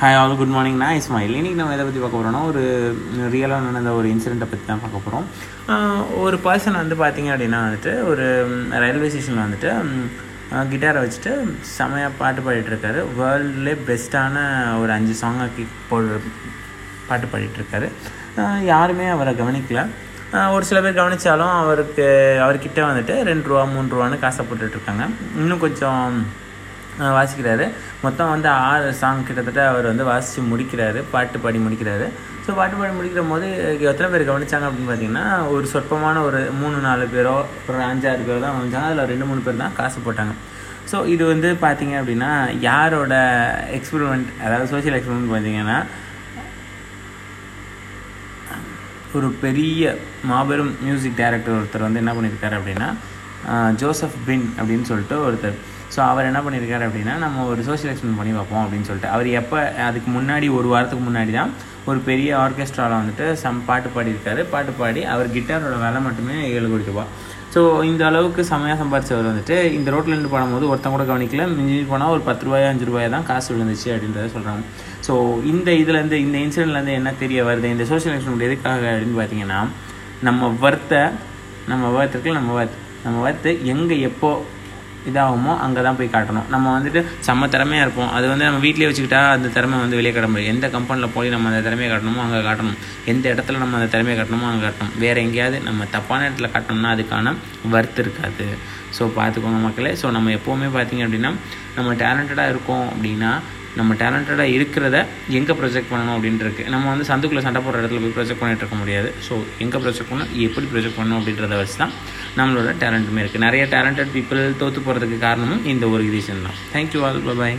Hi all good morning நான் இஸ்மாயில் இன்றைக்கி நம்ம எதை பற்றி பார்க்க போகிறோம்னா ஒரு ரியலாக நடந்த ஒரு இன்சிடெண்ட்டை பற்றி தான் பார்க்க போகிறோம் ஒரு பர்சன் வந்து பார்த்தீங்க அப்படின்னா வந்துட்டு ஒரு ரயில்வே ஸ்டேஷனில் வந்துட்டு கிட்டாரை வச்சுட்டு செமையாக பாட்டு பாடிட்டுருக்காரு வேர்ல்ட்லே பெஸ்ட்டான ஒரு அஞ்சு சாங்காக்கி போடுற பாட்டு பாடிட்டுருக்காரு யாருமே அவரை கவனிக்கல. ஒரு சில பேர் கவனித்தாலும் அவருக்கு அவர்கிட்ட வந்துட்டு ரெண்டு ரூபா மூணு ரூபான்னு காசை போட்டுட்ருக்காங்க இன்னும் கொஞ்சம் வாசிக்கிறாரு. மொத்தம் வந்து ஆறு சாங் கிட்டத்தட்ட அவர் வந்து வாசித்து முடிக்கிறாரு. பாட்டு பாடி முடிக்கிறாரு. ஸோ பாட்டு பாடி முடிக்கிற போது எத்தனை பேர் கவனிச்சாங்க அப்படின்னு பார்த்தீங்கன்னா ஒரு சொற்பமான ஒரு மூணு நாலு பேரோ ஒரு அஞ்சாறு பேரோ தான் கவனிச்சாங்க. அதில் ரெண்டு மூணு பேர் தான் காசு போட்டாங்க. ஸோ இது வந்து பார்த்தீங்க அப்படின்னா யாரோட எக்ஸ்பெரிமெண்ட் அதாவது சோஷியல் எக்ஸ்பெரிமெண்ட் பார்த்தீங்கன்னா ஒரு பெரிய மாபெரும் மியூசிக் டைரக்டர் ஒருத்தர் வந்து என்ன பண்ணியிருக்காரு அப்படின்னா ஜோசப் பின் அப்படின்னு சொல்லிட்டு ஒருத்தர். ஸோ அவர் என்ன பண்ணியிருக்காரு அப்படின்னா நம்ம ஒரு சோஷியல் எக்ஸ்பிளைன் பண்ணி பார்ப்போம் அப்படின்னு சொல்லிட்டு. அவர் எப்போ அதுக்கு முன்னாடி ஒரு வாரத்துக்கு முன்னாடி தான் ஒரு பெரிய ஆர்கெஸ்ட்ராவில் வந்துட்டு சம் பாட்டு பாடியிருக்காரு. பாட்டு பாடி அவர் கிட்டாரோட விலை மட்டுமே ஏழு கோடி ரூபா ஸோ இந்த அளவுக்கு செமையாக சம்பாதிச்சவர் வந்துட்டு இந்த ரோட்டில் நின்று பாடும்போது ஒருத்தன் கூட கவனிக்கல. மிஞ்சி போனால் ஒரு பத்து ரூபாய் அஞ்சு ரூபாய் தான் காசு விழுந்துச்சு அப்படின்றத சொல்கிறாங்க ஸோ இந்த இதுலேருந்து இந்த இன்சிடென்ட்லேருந்து என்ன தெரிய வருது? இந்த சோஷியல் எக்ஸ்பிளைன் எதுக்காக அப்படின்னு பார்த்தீங்கன்னா நம்ம வர்த்தை நம்ம வர்த்துக்கு இருக்குல்ல நம்ம வர்த் நம்ம வர்த்து எங்கே எப்போ இதாகுமோ அங்கே தான் போய் காட்டணும். நம்ம வந்துட்டு செம்ம திறமையாக இருப்போம். அது வந்து நம்ம வீட்டிலே வச்சுக்கிட்டா அந்த திறமை வந்து வெளியே காட்ட முடியும் எந்த கம்பெனியில் போய் நம்ம அந்த திறமையை காட்டணுமோ அங்கே காட்டணும். எந்த இடத்துல நம்ம அந்த திறமையை காட்டணுமோ அங்கே காட்டணும். வேறு எங்கேயாவது நம்ம தப்பான இடத்துல காட்டணும்னா அதுக்கான வர்த்து இருக்காது. ஸோ பார்த்துக்கோங்க மக்களே. ஸோ நம்ம எப்போவுமே பார்த்திங்க அப்படின்னா நம்ம டேலண்டடாக இருக்கோம் அப்படின்னா நம்ம டேலண்டடாக இருக்கிறத எங்கே ப்ரொஜெக்ட் பண்ணணும் அப்படின்ட்டு நம்ம வந்து சந்துக்குள்ளே சண்டை போடுற இடத்துல போய் ப்ரொஜெக்ட் பண்ணிட்டு இருக்க முடியாது. ஸோ எங்கே ப்ரொஜெக்ட் பண்ணணும் எப்படி ப்ரொஜெக்ட் பண்ணணும் அப்படின்றத வச்சு தான் நம்மளோட டேலண்ட்டுமே இருக்குது நிறைய டேலண்டட் பீப்புள் தோற்று போகிறதுக்கு காரணமும் இந்த ஒரு ரீசன் தான். தேங்க்யூ ஆல் பாய்